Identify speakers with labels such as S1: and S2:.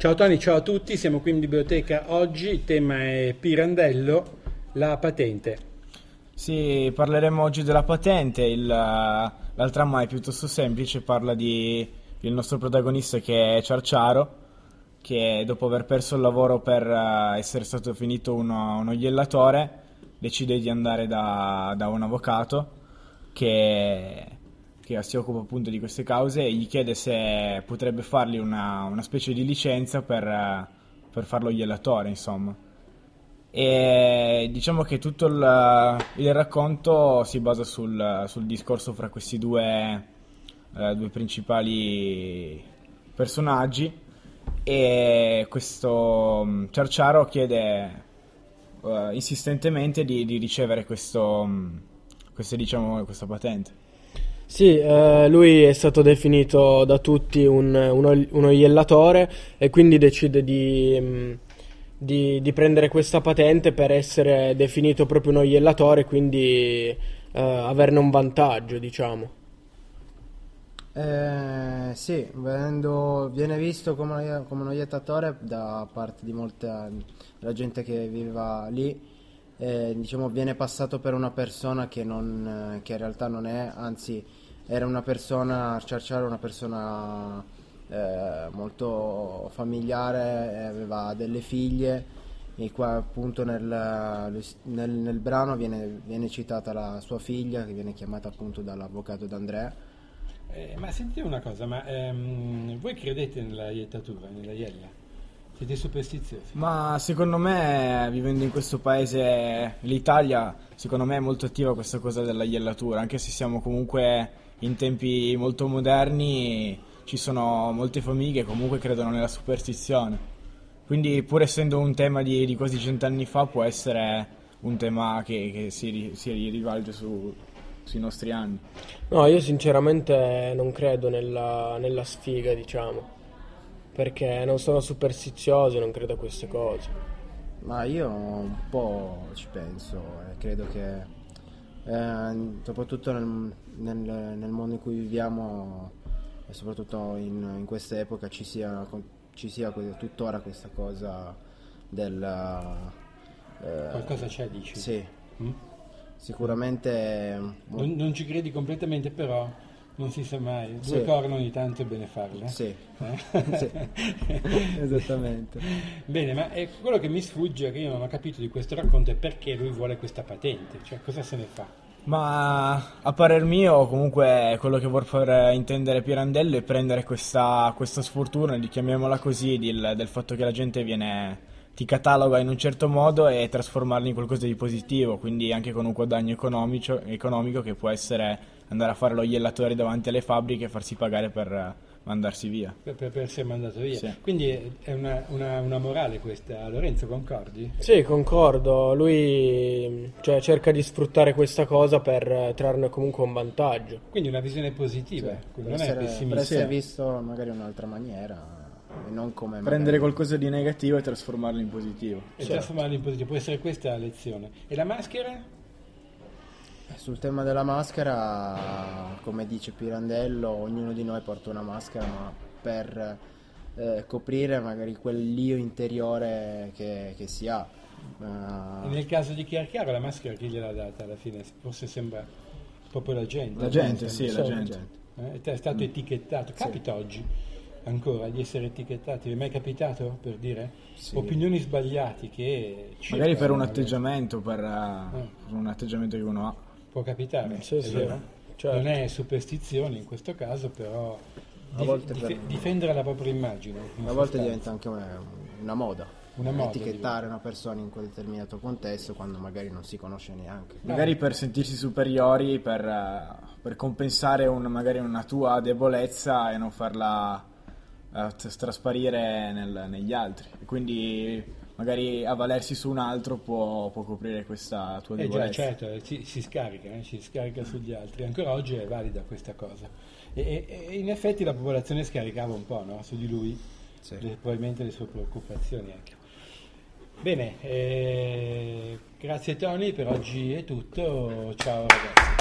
S1: Ciao Tony, ciao a tutti, siamo qui in biblioteca oggi, il tema è Pirandello, la patente.
S2: Sì, parleremo oggi della patente, il, la trama è piuttosto semplice, parla di il nostro protagonista che è Ciarciaro, che dopo aver perso il lavoro per uh, essere stato finito uno, uno iellatore, decide di andare da, da un avvocato che, che, si occupa appunto di queste cause e gli chiede se potrebbe fargli una, una specie di licenza per, uh, per farlo iellatore, insomma. E diciamo che tutto il, il racconto si basa sul, sul, discorso fra questi due, uh, due principali personaggi e questo mm, Ciarciaro chiede uh, insistentemente di, di, ricevere questo, mm, queste, diciamo, questa patente.
S3: Sì, eh, lui è stato definito da tutti un, uno, uno iellatore e quindi decide di, mm, di, di, prendere questa patente per essere definito proprio uno iellatore, quindi eh, averne un vantaggio, diciamo.
S4: Eh, sì, venendo, viene visto come, come uno iettatore da parte di molta della gente che viveva lì. Eh, diciamo, viene passato per una persona che, non, che, in realtà non è, anzi era una persona, Ciarciaro una persona eh, molto familiare, aveva delle figlie e qua appunto nel, nel, nel brano viene, viene, citata la sua figlia che viene chiamata appunto dall'avvocato D'Andrea
S1: eh, ma sentite una cosa, ma ehm, voi credete nella iettatura, nella iella? Siete superstiziosi?
S2: Ma secondo me, vivendo in questo paese, l'Italia, secondo me è molto attiva questa cosa della iellatura, anche se siamo comunque in tempi molto moderni, ci sono molte famiglie che comunque credono nella superstizione. Quindi pur essendo un tema di, di quasi cent'anni fa, può essere un tema che, che si, si rivalge su, sui nostri anni.
S3: No, io sinceramente non credo nella, nella sfiga, diciamo, perché non sono superstizioso e non credo a queste cose.
S4: Ma io un po' ci penso e credo che eh, soprattutto nel, nel, nel, mondo in cui viviamo e soprattutto in, in questa epoca ci sia, ci sia tuttora questa cosa del...
S1: Eh, Qualcosa c'è, dici?
S4: Sì. Mm? sicuramente...
S1: Non, non, ci credi completamente però non si sa mai, due sì. corna ogni tanto è bene farle.
S4: Sì, eh? sì. esattamente.
S1: Bene, ma è quello che mi sfugge, che io non ho capito di questo racconto, è perché lui vuole questa patente, cioè cosa se ne fa?
S2: Ma a parer mio, comunque, quello che vuol far intendere Pirandello è prendere questa, questa sfortuna, chiamiamola così, del, del fatto che la gente viene ti cataloga in un certo modo e trasformarli in qualcosa di positivo, quindi anche con un guadagno economico, economico che può essere andare a fare lo iellatore davanti alle fabbriche e farsi pagare per mandarsi via.
S1: Per, per, per essere mandato via. Sì. Quindi è una, una, una, morale questa. Lorenzo, concordi?
S3: Sì, concordo. Lui cioè, cerca di sfruttare questa cosa per trarne comunque un vantaggio.
S1: Quindi una visione positiva, sì. non
S4: essere,
S1: è pessimista.
S4: Per essere visto magari in un'altra maniera e non come
S2: prendere magari... qualcosa di negativo e trasformarlo in positivo. E
S1: certo. trasformarlo in positivo, può essere questa la lezione. E la maschera?
S4: Eh, sul tema della maschera, come dice Pirandello, ognuno di noi porta una maschera ma per eh, coprire magari quell'io interiore che, che si ha.
S1: Uh... nel caso di Chiarchiaro la maschera chi gliel'ha data alla fine? Forse sembra proprio la gente.
S2: La gente, sì, la gente.
S1: Eh? È stato mm. etichettato. Capita sì. oggi ancora di essere etichettati. Vi è mai capitato per dire sì. opinioni sbagliate che
S2: magari per un atteggiamento, per, uh, eh. per, un atteggiamento che uno ha.
S1: Può capitare, sì, è sì, vero? Certo. Non è superstizione in questo caso, però dif- dif- per... difendere la propria immagine.
S4: A volte diventa anche una, moda. Una moda, etichettare una persona in quel determinato contesto quando magari non si conosce neanche.
S2: Magari per sentirsi superiori, per, uh, per compensare un, magari una tua debolezza e non farla a trasparire nel, negli altri. Quindi magari avvalersi su un altro può, può coprire questa tua debolezza.
S1: Eh già, certo, si, si scarica, eh, si scarica sugli altri. Ancora oggi è valida questa cosa. E, e, e in effetti la popolazione scaricava un po' no? su di lui, sì. le, probabilmente le sue preoccupazioni anche. Bene, eh, grazie Tony, per oggi è tutto. Ciao ragazzi.